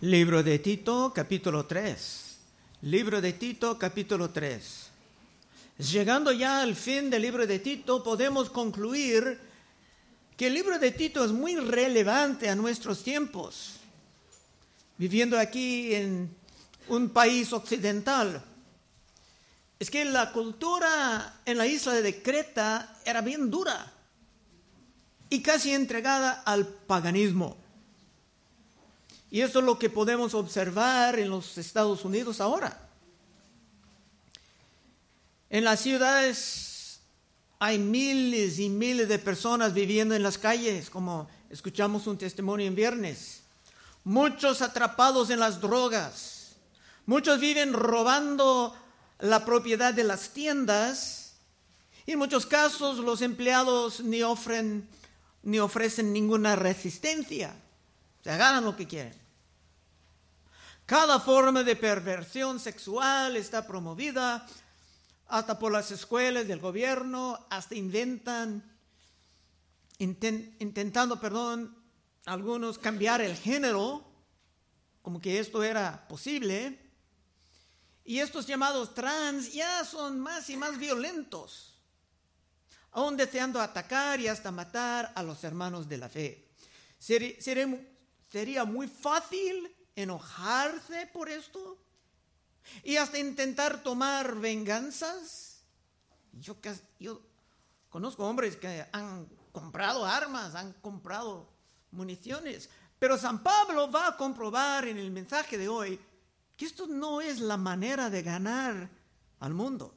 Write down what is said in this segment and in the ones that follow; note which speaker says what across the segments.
Speaker 1: Libro de Tito, capítulo 3. Libro de Tito, capítulo 3. Llegando ya al fin del libro de Tito, podemos concluir que el libro de Tito es muy relevante a nuestros tiempos. Viviendo aquí en un país occidental, es que la cultura en la isla de Creta era bien dura y casi entregada al paganismo. Y eso es lo que podemos observar en los Estados Unidos ahora. En las ciudades hay miles y miles de personas viviendo en las calles, como escuchamos un testimonio en viernes. Muchos atrapados en las drogas. Muchos viven robando la propiedad de las tiendas. Y en muchos casos los empleados ni ofrecen, ni ofrecen ninguna resistencia. Se ganan lo que quieren. Cada forma de perversión sexual está promovida, hasta por las escuelas del gobierno, hasta inventan, intentando, perdón, algunos cambiar el género, como que esto era posible. Y estos llamados trans ya son más y más violentos, aún deseando atacar y hasta matar a los hermanos de la fe. Sería, sería muy fácil enojarse por esto y hasta intentar tomar venganzas. Yo, yo conozco hombres que han comprado armas, han comprado municiones, pero San Pablo va a comprobar en el mensaje de hoy que esto no es la manera de ganar al mundo.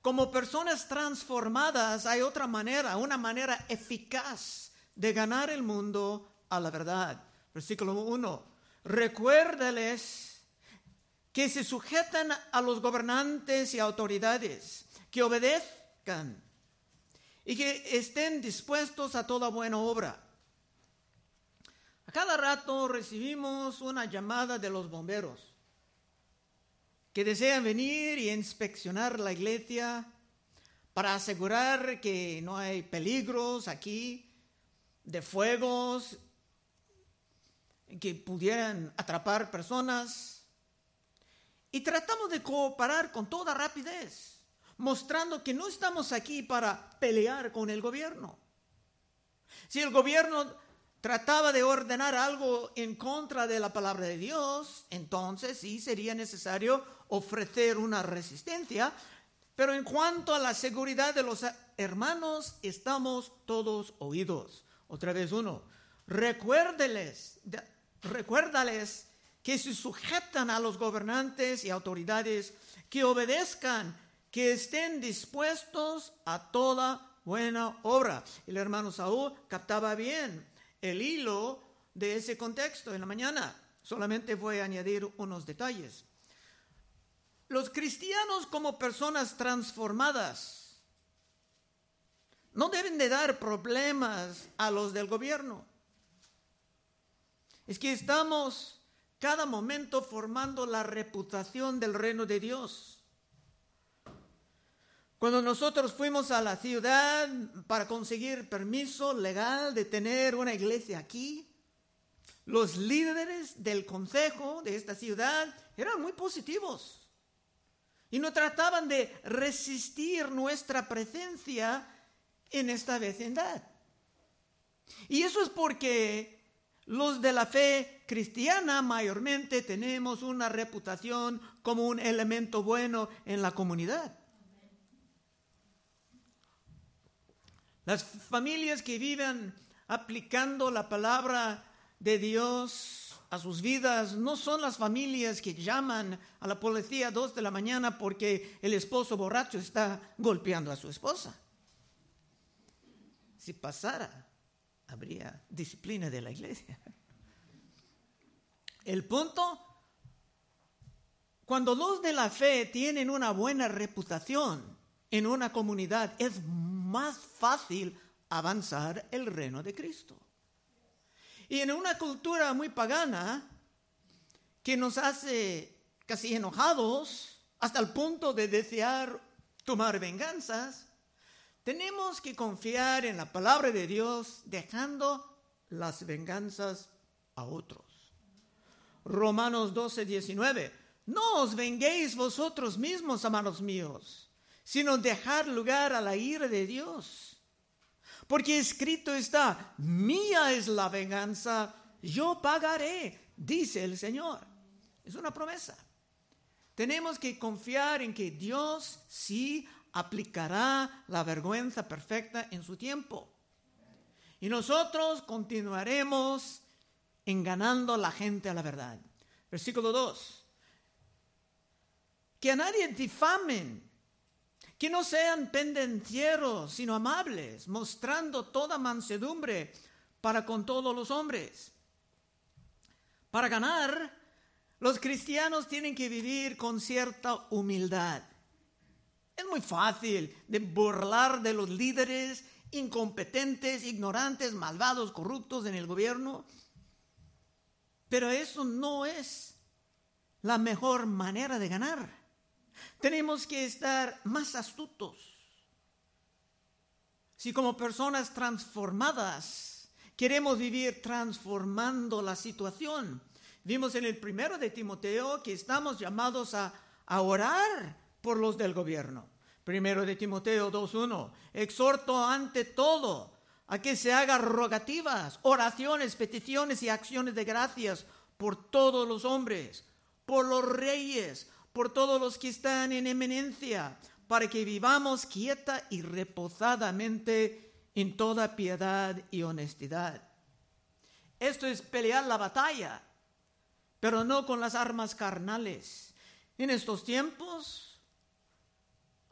Speaker 1: Como personas transformadas hay otra manera, una manera eficaz de ganar el mundo a la verdad. Versículo 1. Recuérdales que se sujetan a los gobernantes y autoridades, que obedezcan y que estén dispuestos a toda buena obra. A cada rato recibimos una llamada de los bomberos que desean venir y inspeccionar la iglesia para asegurar que no hay peligros aquí de fuegos que pudieran atrapar personas. Y tratamos de cooperar con toda rapidez, mostrando que no estamos aquí para pelear con el gobierno. Si el gobierno trataba de ordenar algo en contra de la palabra de Dios, entonces sí sería necesario ofrecer una resistencia. Pero en cuanto a la seguridad de los hermanos, estamos todos oídos. Otra vez uno, recuérdeles, recuérdales que se sujetan a los gobernantes y autoridades, que obedezcan, que estén dispuestos a toda buena obra. El hermano Saúl captaba bien el hilo de ese contexto en la mañana. Solamente voy a añadir unos detalles. Los cristianos como personas transformadas no deben de dar problemas a los del gobierno. Es que estamos cada momento formando la reputación del reino de Dios. Cuando nosotros fuimos a la ciudad para conseguir permiso legal de tener una iglesia aquí, los líderes del consejo de esta ciudad eran muy positivos y no trataban de resistir nuestra presencia en esta vecindad. Y eso es porque los de la fe cristiana mayormente tenemos una reputación como un elemento bueno en la comunidad. Las familias que viven aplicando la palabra de Dios a sus vidas no son las familias que llaman a la policía a dos de la mañana porque el esposo borracho está golpeando a su esposa. Si pasara, habría disciplina de la iglesia. El punto, cuando los de la fe tienen una buena reputación en una comunidad, es más fácil avanzar el reino de Cristo. Y en una cultura muy pagana que nos hace casi enojados hasta el punto de desear tomar venganzas, tenemos que confiar en la palabra de Dios dejando las venganzas a otros. Romanos 12, 19. No os venguéis vosotros mismos, amados míos, sino dejad lugar a la ira de Dios. Porque escrito está, mía es la venganza, yo pagaré, dice el Señor. Es una promesa. Tenemos que confiar en que Dios sí aplicará la vergüenza perfecta en su tiempo. Y nosotros continuaremos enganando a la gente a la verdad. Versículo 2. Que a nadie difamen, que no sean pendencieros, sino amables, mostrando toda mansedumbre para con todos los hombres. Para ganar, los cristianos tienen que vivir con cierta humildad. Es muy fácil de burlar de los líderes incompetentes, ignorantes, malvados, corruptos en el gobierno. Pero eso no es la mejor manera de ganar. Tenemos que estar más astutos. Si como personas transformadas queremos vivir transformando la situación, vimos en el primero de Timoteo que estamos llamados a, a orar por los del gobierno. Primero de Timoteo 2.1. Exhorto ante todo a que se hagan rogativas, oraciones, peticiones y acciones de gracias por todos los hombres, por los reyes, por todos los que están en eminencia, para que vivamos quieta y reposadamente en toda piedad y honestidad. Esto es pelear la batalla, pero no con las armas carnales. En estos tiempos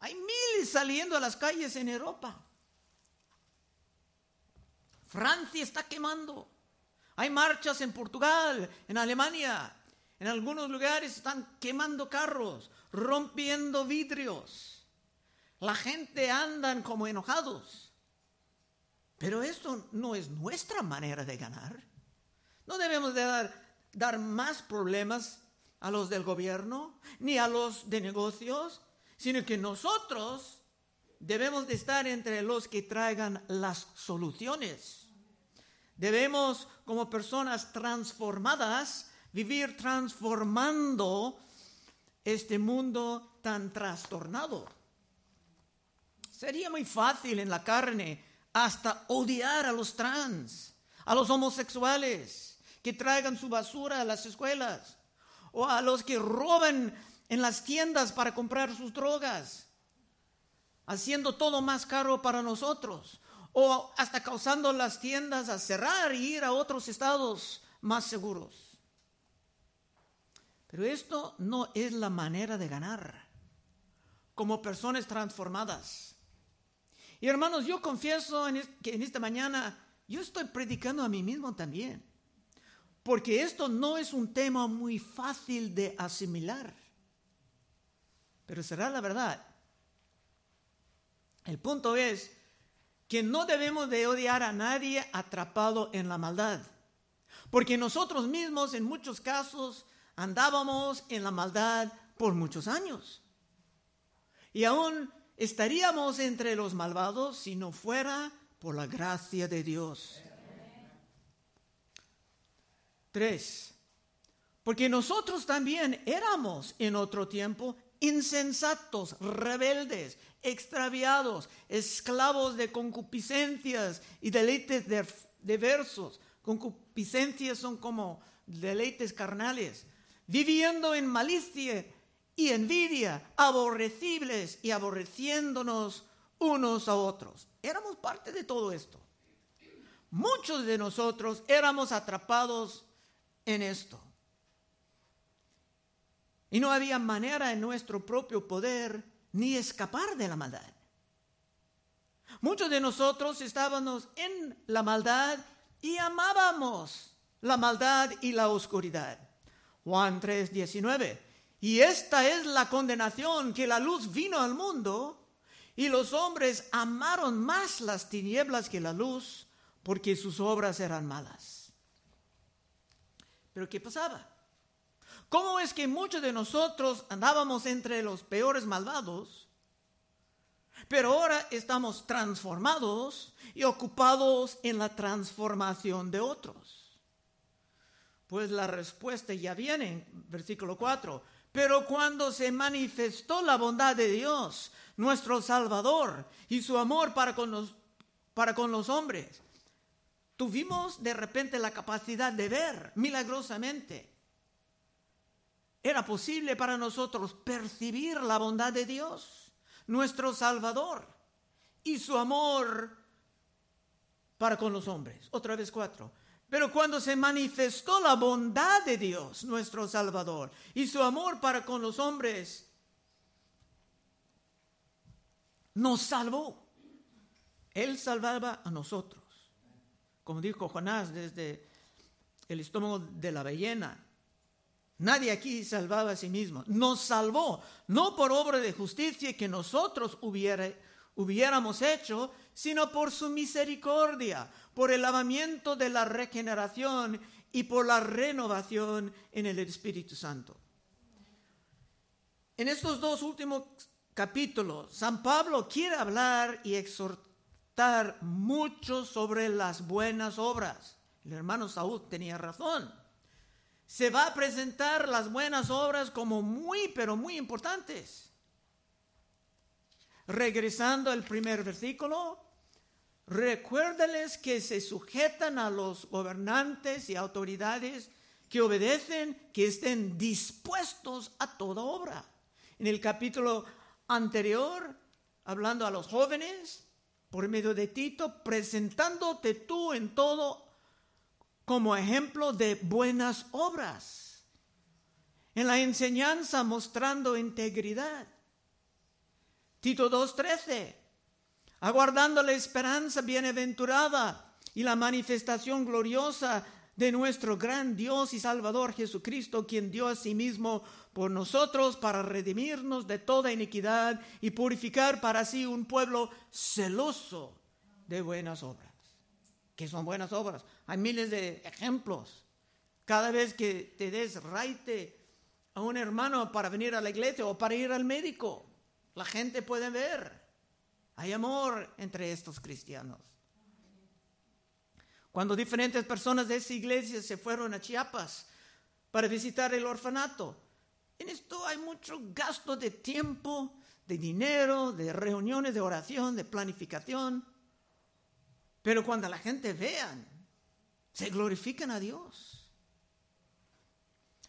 Speaker 1: hay miles saliendo a las calles en Europa. Francia está quemando. Hay marchas en Portugal, en Alemania. En algunos lugares están quemando carros, rompiendo vidrios. La gente andan como enojados. Pero esto no es nuestra manera de ganar. No debemos de dar, dar más problemas a los del gobierno, ni a los de negocios, sino que nosotros debemos de estar entre los que traigan las soluciones. Debemos, como personas transformadas, vivir transformando este mundo tan trastornado. Sería muy fácil en la carne hasta odiar a los trans, a los homosexuales, que traigan su basura a las escuelas, o a los que roban en las tiendas para comprar sus drogas, haciendo todo más caro para nosotros, o hasta causando las tiendas a cerrar y ir a otros estados más seguros. Pero esto no es la manera de ganar como personas transformadas. Y hermanos, yo confieso que en esta mañana yo estoy predicando a mí mismo también, porque esto no es un tema muy fácil de asimilar pero será la verdad. El punto es que no debemos de odiar a nadie atrapado en la maldad, porque nosotros mismos en muchos casos andábamos en la maldad por muchos años. Y aún estaríamos entre los malvados si no fuera por la gracia de Dios. Tres, porque nosotros también éramos en otro tiempo insensatos, rebeldes, extraviados, esclavos de concupiscencias y deleites diversos. Concupiscencias son como deleites carnales, viviendo en malicia y envidia, aborrecibles y aborreciéndonos unos a otros. Éramos parte de todo esto. Muchos de nosotros éramos atrapados en esto. Y no había manera en nuestro propio poder ni escapar de la maldad. Muchos de nosotros estábamos en la maldad y amábamos la maldad y la oscuridad. Juan 3, 19. Y esta es la condenación que la luz vino al mundo y los hombres amaron más las tinieblas que la luz porque sus obras eran malas. Pero ¿qué pasaba? ¿Cómo es que muchos de nosotros andábamos entre los peores malvados, pero ahora estamos transformados y ocupados en la transformación de otros? Pues la respuesta ya viene en versículo 4. Pero cuando se manifestó la bondad de Dios, nuestro Salvador, y su amor para con los, para con los hombres, tuvimos de repente la capacidad de ver milagrosamente. Era posible para nosotros percibir la bondad de Dios, nuestro Salvador, y su amor para con los hombres. Otra vez cuatro. Pero cuando se manifestó la bondad de Dios, nuestro Salvador, y su amor para con los hombres, nos salvó. Él salvaba a nosotros. Como dijo Jonás desde el estómago de la ballena. Nadie aquí salvaba a sí mismo. Nos salvó, no por obra de justicia que nosotros hubiéramos hecho, sino por su misericordia por el lavamiento de la regeneración y por la renovación en el Espíritu Santo. En estos dos últimos capítulos, San Pablo quiere hablar y exhortar mucho sobre las buenas obras. El hermano Saúl tenía razón. Se va a presentar las buenas obras como muy, pero muy importantes. Regresando al primer versículo, Recuérdales que se sujetan a los gobernantes y autoridades que obedecen, que estén dispuestos a toda obra. En el capítulo anterior, hablando a los jóvenes, por medio de Tito, presentándote tú en todo como ejemplo de buenas obras. En la enseñanza mostrando integridad. Tito 2.13 aguardando la esperanza bienaventurada y la manifestación gloriosa de nuestro gran Dios y Salvador Jesucristo, quien dio a sí mismo por nosotros para redimirnos de toda iniquidad y purificar para sí un pueblo celoso de buenas obras. ¿Qué son buenas obras? Hay miles de ejemplos. Cada vez que te des raite a un hermano para venir a la iglesia o para ir al médico, la gente puede ver hay amor entre estos cristianos. Cuando diferentes personas de esa iglesia se fueron a Chiapas para visitar el orfanato, en esto hay mucho gasto de tiempo, de dinero, de reuniones de oración, de planificación. Pero cuando la gente vean, se glorifican a Dios.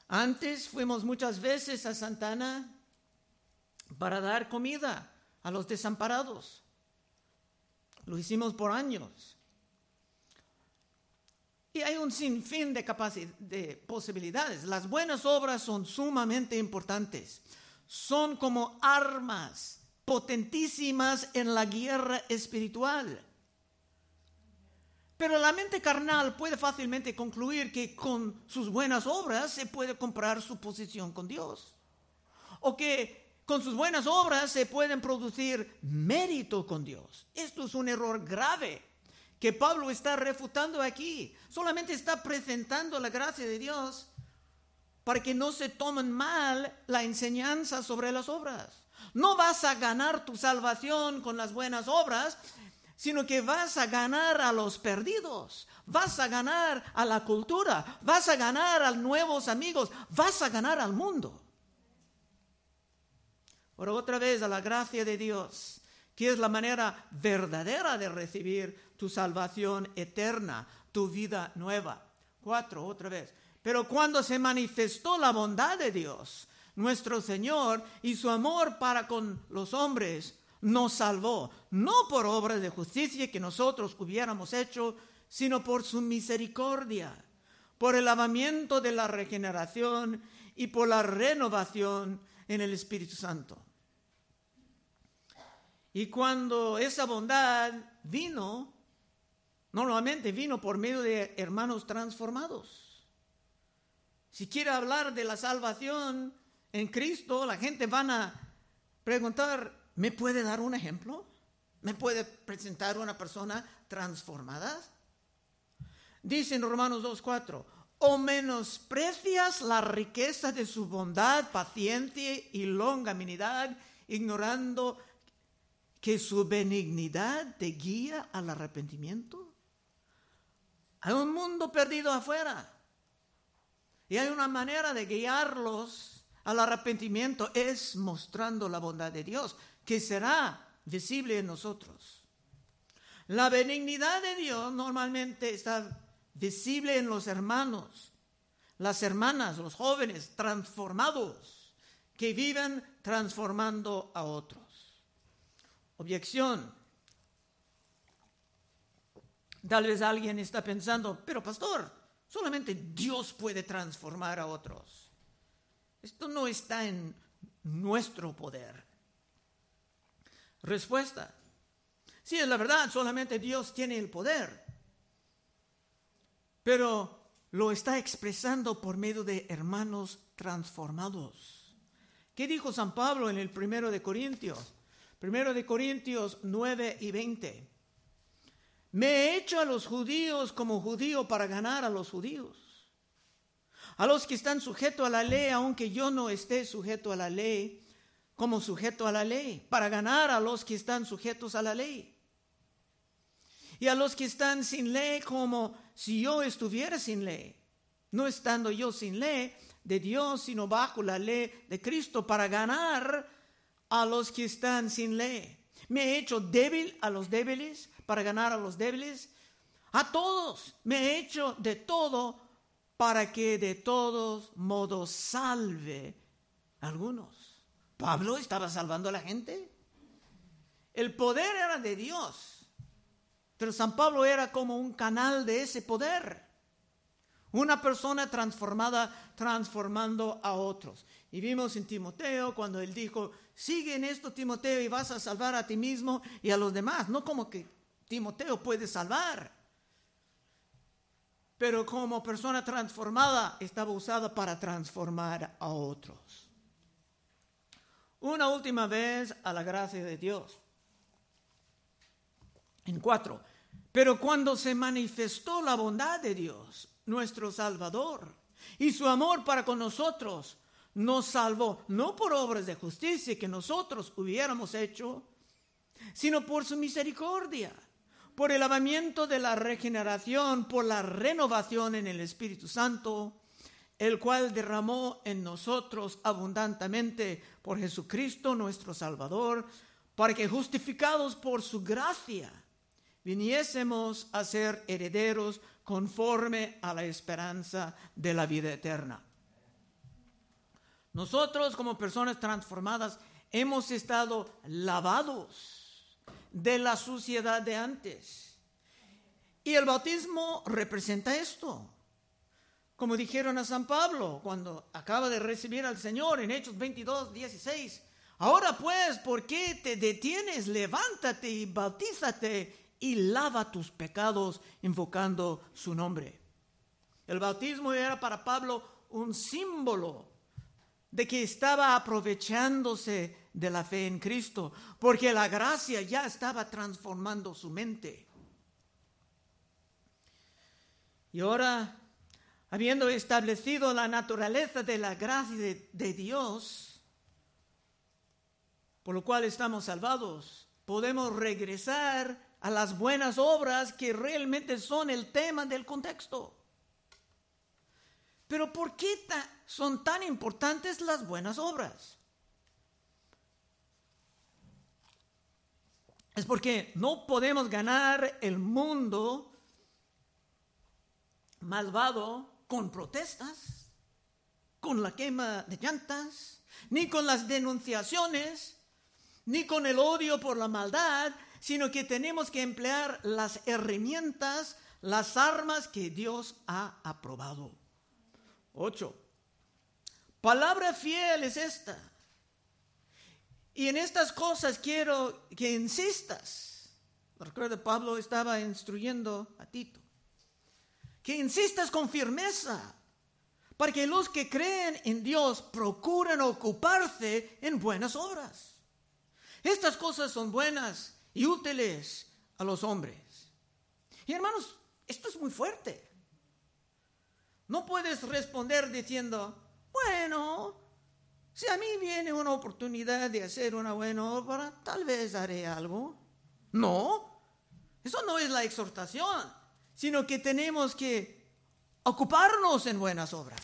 Speaker 1: Antes fuimos muchas veces a Santana para dar comida a los desamparados. Lo hicimos por años. Y hay un sinfín de, de posibilidades. Las buenas obras son sumamente importantes. Son como armas potentísimas en la guerra espiritual. Pero la mente carnal puede fácilmente concluir que con sus buenas obras se puede comprar su posición con Dios. O que con sus buenas obras se pueden producir mérito con Dios. Esto es un error grave que Pablo está refutando aquí. Solamente está presentando la gracia de Dios para que no se tomen mal la enseñanza sobre las obras. No vas a ganar tu salvación con las buenas obras, sino que vas a ganar a los perdidos, vas a ganar a la cultura, vas a ganar a nuevos amigos, vas a ganar al mundo. Pero otra vez a la gracia de Dios, que es la manera verdadera de recibir tu salvación eterna, tu vida nueva. Cuatro, otra vez. Pero cuando se manifestó la bondad de Dios, nuestro Señor, y su amor para con los hombres, nos salvó, no por obras de justicia que nosotros hubiéramos hecho, sino por su misericordia, por el lavamiento de la regeneración y por la renovación en el Espíritu Santo. Y cuando esa bondad vino, normalmente vino por medio de hermanos transformados. Si quiere hablar de la salvación en Cristo, la gente van a preguntar, ¿me puede dar un ejemplo? ¿Me puede presentar una persona transformada? Dice en Romanos 2.4, o menosprecias la riqueza de su bondad, paciencia y longanimidad, ignorando que su benignidad te guía al arrepentimiento? Hay un mundo perdido afuera. Y hay una manera de guiarlos al arrepentimiento, es mostrando la bondad de Dios, que será visible en nosotros. La benignidad de Dios normalmente está visible en los hermanos, las hermanas, los jóvenes transformados, que viven transformando a otros. Objeción. Tal vez alguien está pensando, pero pastor, solamente Dios puede transformar a otros. Esto no está en nuestro poder. Respuesta. Sí, es la verdad, solamente Dios tiene el poder. Pero lo está expresando por medio de hermanos transformados. ¿Qué dijo San Pablo en el primero de Corintios? Primero de Corintios 9 y 20. Me he hecho a los judíos como judío para ganar a los judíos. A los que están sujetos a la ley, aunque yo no esté sujeto a la ley, como sujeto a la ley, para ganar a los que están sujetos a la ley. Y a los que están sin ley, como si yo estuviera sin ley, no estando yo sin ley de Dios, sino bajo la ley de Cristo, para ganar a los que están sin ley. Me he hecho débil a los débiles para ganar a los débiles. A todos me he hecho de todo para que de todos modos salve a algunos. Pablo estaba salvando a la gente. El poder era de Dios, pero San Pablo era como un canal de ese poder. Una persona transformada transformando a otros. Y vimos en Timoteo cuando él dijo, sigue en esto Timoteo y vas a salvar a ti mismo y a los demás. No como que Timoteo puede salvar, pero como persona transformada estaba usada para transformar a otros. Una última vez a la gracia de Dios. En cuatro, pero cuando se manifestó la bondad de Dios, nuestro Salvador, y su amor para con nosotros, nos salvó, no por obras de justicia que nosotros hubiéramos hecho, sino por su misericordia, por el lavamiento de la regeneración, por la renovación en el Espíritu Santo, el cual derramó en nosotros abundantemente por Jesucristo nuestro Salvador, para que justificados por su gracia, viniésemos a ser herederos conforme a la esperanza de la vida eterna. Nosotros como personas transformadas hemos estado lavados de la suciedad de antes. Y el bautismo representa esto. Como dijeron a San Pablo cuando acaba de recibir al Señor en Hechos 22, 16. Ahora pues, ¿por qué te detienes? Levántate y bautízate y lava tus pecados invocando su nombre. El bautismo era para Pablo un símbolo de que estaba aprovechándose de la fe en Cristo, porque la gracia ya estaba transformando su mente. Y ahora, habiendo establecido la naturaleza de la gracia de, de Dios, por lo cual estamos salvados, podemos regresar a las buenas obras que realmente son el tema del contexto. Pero ¿por qué son tan importantes las buenas obras? Es porque no podemos ganar el mundo malvado con protestas, con la quema de llantas, ni con las denunciaciones, ni con el odio por la maldad, sino que tenemos que emplear las herramientas, las armas que Dios ha aprobado. Ocho. Palabra fiel es esta. Y en estas cosas quiero que insistas. Recuerda, Pablo estaba instruyendo a Tito. Que insistas con firmeza para que los que creen en Dios procuren ocuparse en buenas obras. Estas cosas son buenas y útiles a los hombres. Y hermanos, esto es muy fuerte. No puedes responder diciendo, bueno, si a mí viene una oportunidad de hacer una buena obra, tal vez haré algo. No, eso no es la exhortación, sino que tenemos que ocuparnos en buenas obras.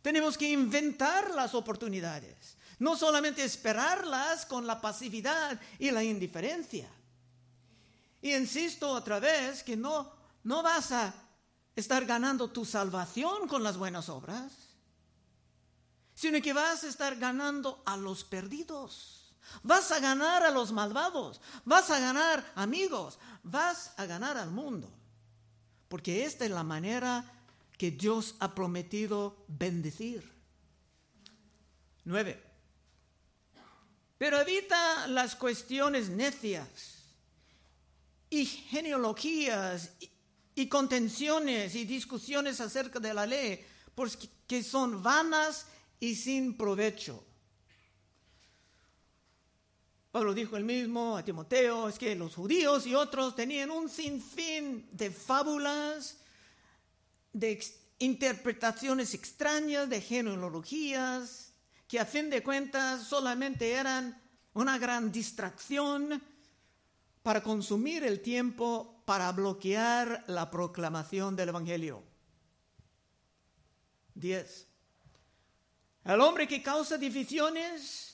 Speaker 1: Tenemos que inventar las oportunidades, no solamente esperarlas con la pasividad y la indiferencia. Y insisto otra vez que no, no vas a estar ganando tu salvación con las buenas obras, sino que vas a estar ganando a los perdidos. Vas a ganar a los malvados, vas a ganar amigos, vas a ganar al mundo. Porque esta es la manera que Dios ha prometido bendecir. Nueve. Pero evita las cuestiones necias y genealogías y contenciones y discusiones acerca de la ley, porque son vanas y sin provecho. Pablo dijo el mismo a Timoteo, es que los judíos y otros tenían un sinfín de fábulas, de interpretaciones extrañas, de genealogías, que a fin de cuentas solamente eran una gran distracción para consumir el tiempo para bloquear la proclamación del Evangelio. 10. El hombre que causa divisiones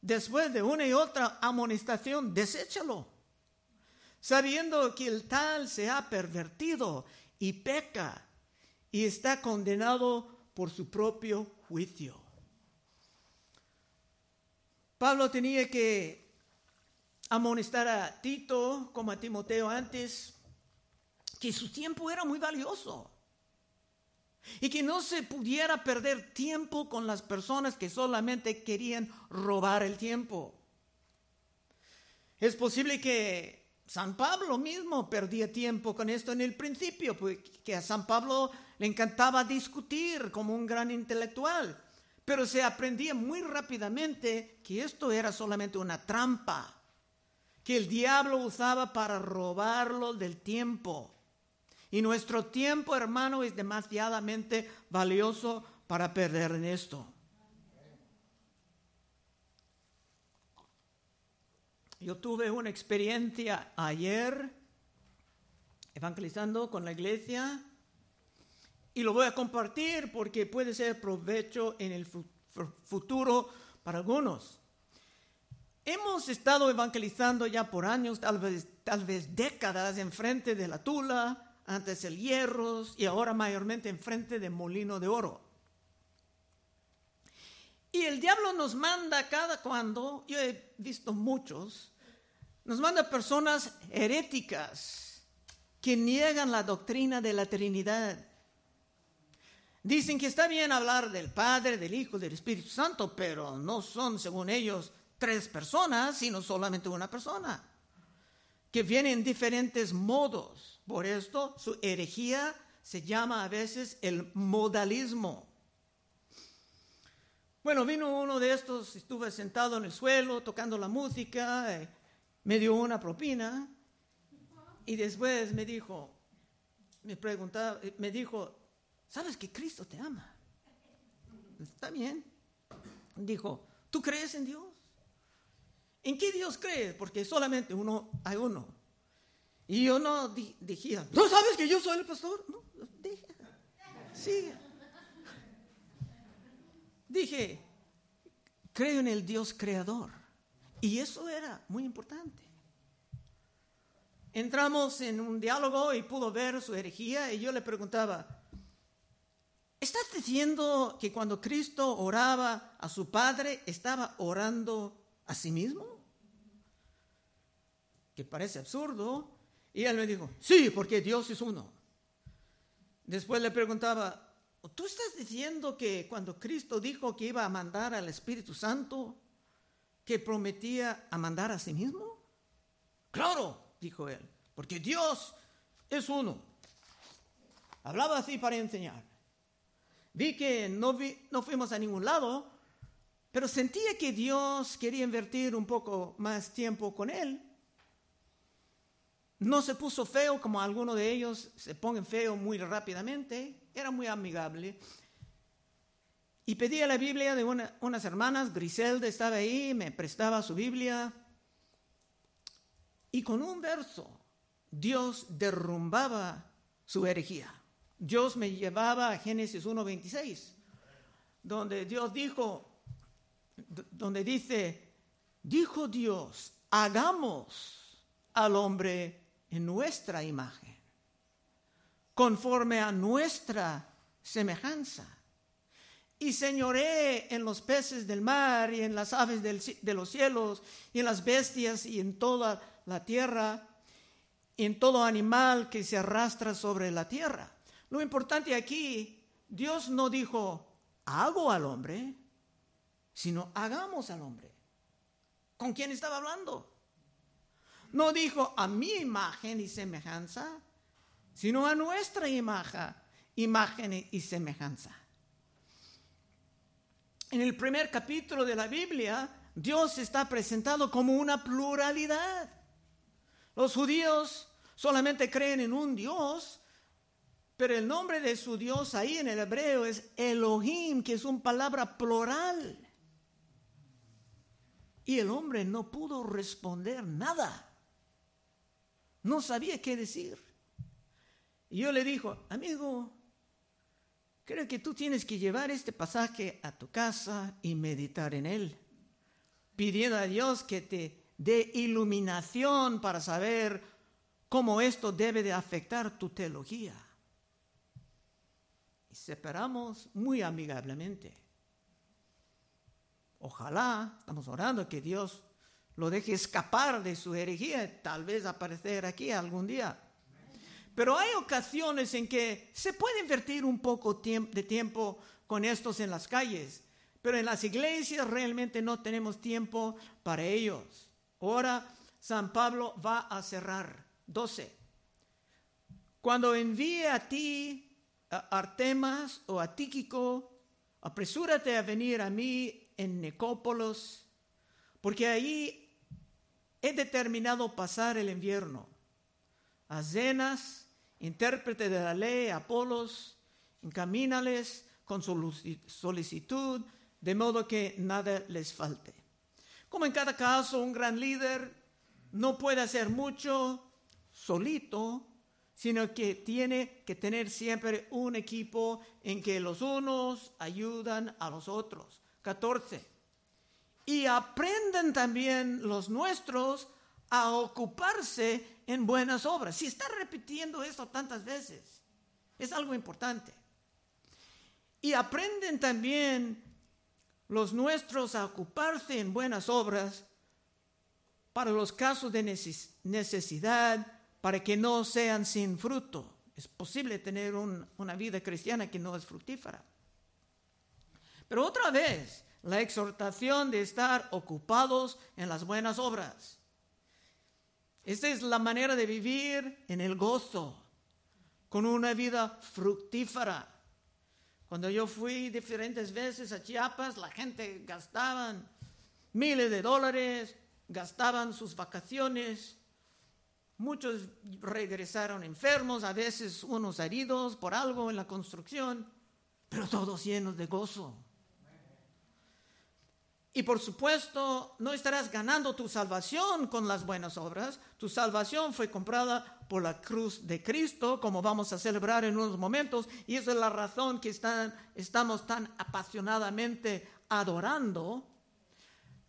Speaker 1: después de una y otra amonestación, deséchalo, sabiendo que el tal se ha pervertido y peca y está condenado por su propio juicio. Pablo tenía que amonestar a Tito como a Timoteo antes, que su tiempo era muy valioso y que no se pudiera perder tiempo con las personas que solamente querían robar el tiempo. Es posible que San Pablo mismo perdía tiempo con esto en el principio, porque a San Pablo le encantaba discutir como un gran intelectual, pero se aprendía muy rápidamente que esto era solamente una trampa, que el diablo usaba para robarlo del tiempo. Y nuestro tiempo, hermano, es demasiadamente valioso para perder en esto. Yo tuve una experiencia ayer evangelizando con la iglesia y lo voy a compartir porque puede ser provecho en el futuro para algunos. Hemos estado evangelizando ya por años, tal vez, tal vez décadas, enfrente de la Tula, antes el hierro y ahora mayormente enfrente de molino de oro. Y el diablo nos manda cada cuando, yo he visto muchos, nos manda personas heréticas que niegan la doctrina de la Trinidad. Dicen que está bien hablar del Padre, del Hijo, del Espíritu Santo, pero no son, según ellos, tres personas, sino solamente una persona, que viene en diferentes modos. Por esto su herejía se llama a veces el modalismo. Bueno, vino uno de estos, estuve sentado en el suelo tocando la música, eh, me dio una propina y después me dijo, me preguntaba, eh, me dijo, ¿sabes que Cristo te ama? Está bien. Dijo, ¿tú crees en Dios? ¿En qué Dios crees? Porque solamente uno hay uno. Y yo no dije, ¿no sabes que yo soy el pastor? No, dije, sí. Dije, creo en el Dios creador. Y eso era muy importante. Entramos en un diálogo y pudo ver su herejía y yo le preguntaba, ¿estás diciendo que cuando Cristo oraba a su Padre estaba orando a sí mismo? Que parece absurdo, y él me dijo, sí, porque Dios es uno. Después le preguntaba, ¿tú estás diciendo que cuando Cristo dijo que iba a mandar al Espíritu Santo, que prometía a mandar a sí mismo? Claro, dijo él, porque Dios es uno. Hablaba así para enseñar. Vi que no, no fuimos a ningún lado, pero sentía que Dios quería invertir un poco más tiempo con él no se puso feo como algunos de ellos se ponen feo muy rápidamente, era muy amigable. Y pedía la Biblia de unas hermanas, Griselda estaba ahí, me prestaba su Biblia. Y con un verso, Dios derrumbaba su herejía. Dios me llevaba a Génesis 1.26, donde Dios dijo, donde dice, dijo Dios, hagamos al hombre en nuestra imagen, conforme a nuestra semejanza. Y señoré en los peces del mar y en las aves de los cielos y en las bestias y en toda la tierra y en todo animal que se arrastra sobre la tierra. Lo importante aquí, Dios no dijo, hago al hombre, sino hagamos al hombre. ¿Con quién estaba hablando? No dijo a mi imagen y semejanza, sino a nuestra imagen, imagen y semejanza. En el primer capítulo de la Biblia, Dios está presentado como una pluralidad. Los judíos solamente creen en un Dios, pero el nombre de su Dios ahí en el hebreo es Elohim, que es una palabra plural. Y el hombre no pudo responder nada. No sabía qué decir. Y yo le dijo, amigo, creo que tú tienes que llevar este pasaje a tu casa y meditar en él, pidiendo a Dios que te dé iluminación para saber cómo esto debe de afectar tu teología. Y separamos muy amigablemente. Ojalá, estamos orando que Dios lo deje escapar de su herejía, tal vez aparecer aquí algún día. Pero hay ocasiones en que se puede invertir un poco de tiempo con estos en las calles, pero en las iglesias realmente no tenemos tiempo para ellos. Ahora San Pablo va a cerrar. 12. Cuando envíe a ti a Artemas o a Tíquico, apresúrate a venir a mí en Necópolis, porque ahí he determinado pasar el invierno. A Zenas, intérprete de la ley, Apolos, encamínales con solicitud, de modo que nada les falte. Como en cada caso, un gran líder no puede hacer mucho solito, sino que tiene que tener siempre un equipo en que los unos ayudan a los otros. 14 y aprenden también los nuestros a ocuparse en buenas obras. Si está repitiendo esto tantas veces, es algo importante. Y aprenden también los nuestros a ocuparse en buenas obras para los casos de necesidad, para que no sean sin fruto. Es posible tener una vida cristiana que no es fructífera. Pero otra vez, la exhortación de estar ocupados en las buenas obras. Esta es la manera de vivir en el gozo, con una vida fructífera. Cuando yo fui diferentes veces a Chiapas, la gente gastaban miles de dólares, gastaban sus vacaciones. Muchos regresaron enfermos, a veces unos heridos por algo en la construcción, pero todos llenos de gozo. Y por supuesto, no estarás ganando tu salvación con las buenas obras. Tu salvación fue comprada por la cruz de Cristo, como vamos a celebrar en unos momentos. Y esa es la razón que estamos tan apasionadamente adorando.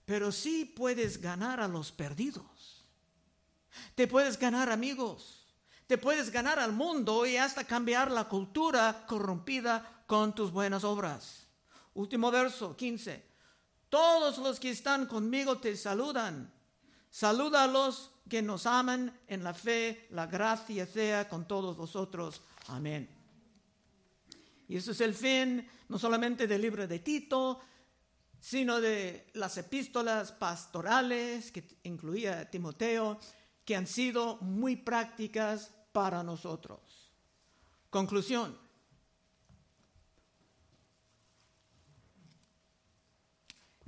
Speaker 1: Pero sí puedes ganar a los perdidos. Te puedes ganar amigos. Te puedes ganar al mundo y hasta cambiar la cultura corrompida con tus buenas obras. Último verso, 15. Todos los que están conmigo te saludan. Saluda a los que nos aman en la fe. La gracia sea con todos vosotros. Amén. Y eso es el fin no solamente del libro de Tito, sino de las epístolas pastorales que incluía Timoteo, que han sido muy prácticas para nosotros. Conclusión.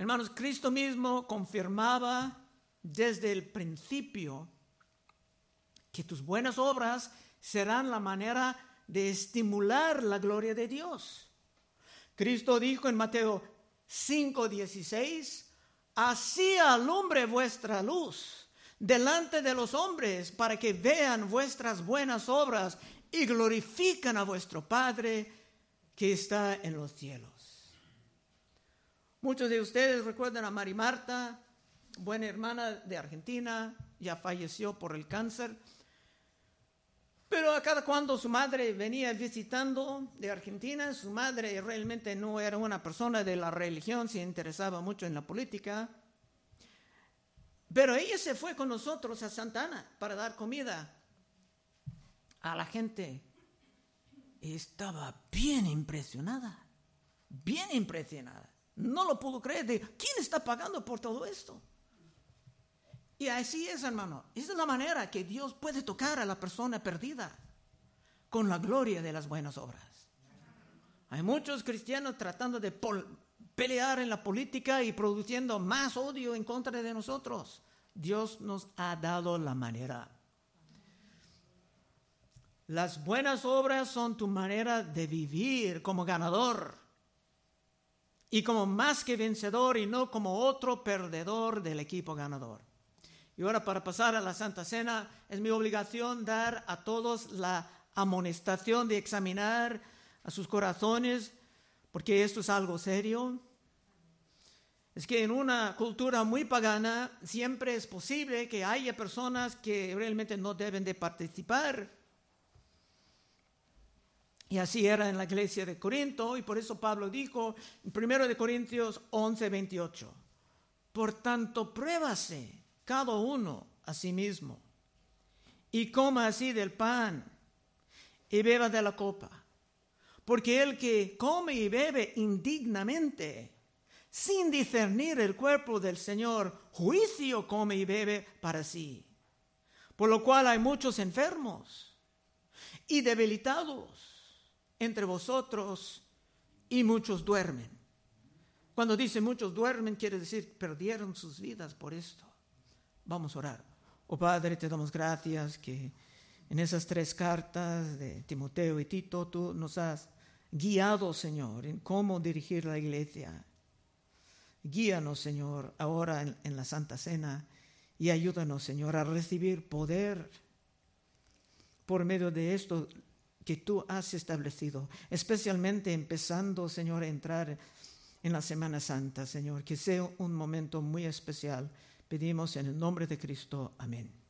Speaker 1: Hermanos, Cristo mismo confirmaba desde el principio que tus buenas obras serán la manera de estimular la gloria de Dios. Cristo dijo en Mateo 5:16, así alumbre vuestra luz delante de los hombres para que vean vuestras buenas obras y glorifican a vuestro Padre que está en los cielos. Muchos de ustedes recuerdan a Mari Marta, buena hermana de Argentina, ya falleció por el cáncer. Pero a cada cuando su madre venía visitando de Argentina, su madre realmente no era una persona de la religión, se interesaba mucho en la política. Pero ella se fue con nosotros a Santa Ana para dar comida a la gente. Estaba bien impresionada, bien impresionada. No lo pudo creer de quién está pagando por todo esto. Y así es, hermano. Esa es la manera que Dios puede tocar a la persona perdida con la gloria de las buenas obras. Hay muchos cristianos tratando de pelear en la política y produciendo más odio en contra de nosotros. Dios nos ha dado la manera. Las buenas obras son tu manera de vivir como ganador y como más que vencedor y no como otro perdedor del equipo ganador. Y ahora para pasar a la Santa Cena, es mi obligación dar a todos la amonestación de examinar a sus corazones, porque esto es algo serio. Es que en una cultura muy pagana siempre es posible que haya personas que realmente no deben de participar y así era en la iglesia de Corinto, y por eso Pablo dijo en 1 de Corintios 11, 28, por tanto, pruébase cada uno a sí mismo, y coma así del pan, y beba de la copa, porque el que come y bebe indignamente, sin discernir el cuerpo del Señor, juicio come y bebe para sí. Por lo cual hay muchos enfermos y debilitados entre vosotros y muchos duermen. Cuando dice muchos duermen, quiere decir perdieron sus vidas por esto. Vamos a orar. Oh Padre, te damos gracias que en esas tres cartas de Timoteo y Tito tú nos has guiado, Señor, en cómo dirigir la iglesia. Guíanos, Señor, ahora en, en la Santa Cena y ayúdanos, Señor, a recibir poder por medio de esto que tú has establecido, especialmente empezando, Señor, a entrar en la Semana Santa, Señor, que sea un momento muy especial. Pedimos en el nombre de Cristo. Amén.